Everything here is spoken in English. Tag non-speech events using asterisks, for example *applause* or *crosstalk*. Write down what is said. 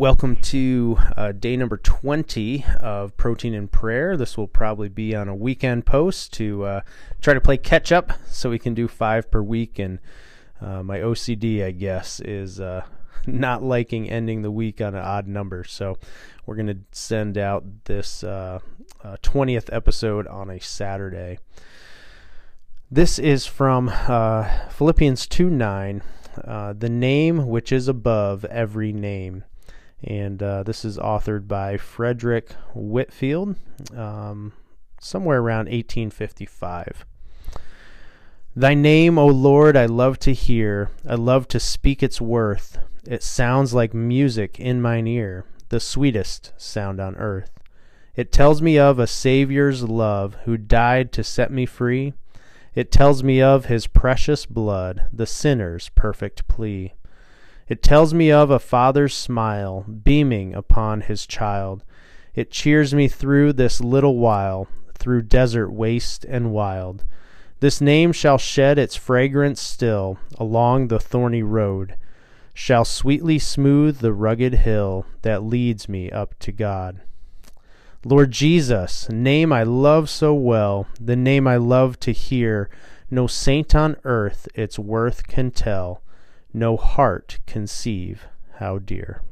Welcome to uh, day number 20 of Protein and Prayer. This will probably be on a weekend post to uh, try to play catch up so we can do five per week. And uh, my OCD, I guess, is uh, *laughs* not liking ending the week on an odd number. So we're going to send out this 20th uh, episode on a Saturday. This is from uh, Philippians 2 9. the name which is above every name and uh, this is authored by Frederick Whitfield, um, somewhere around 1855. Thy name, O Lord, I love to hear, I love to speak its worth. It sounds like music in mine ear, the sweetest sound on earth. It tells me of a Saviour's love who died to set me free. It tells me of his precious blood, the sinner's perfect plea. It tells me of a father's smile beaming upon his child. It cheers me through this little while, through desert waste and wild. This name shall shed its fragrance still along the thorny road, shall sweetly smooth the rugged hill that leads me up to God. Lord Jesus, name I love so well, the name I love to hear, no saint on earth its worth can tell no heart conceive how dear.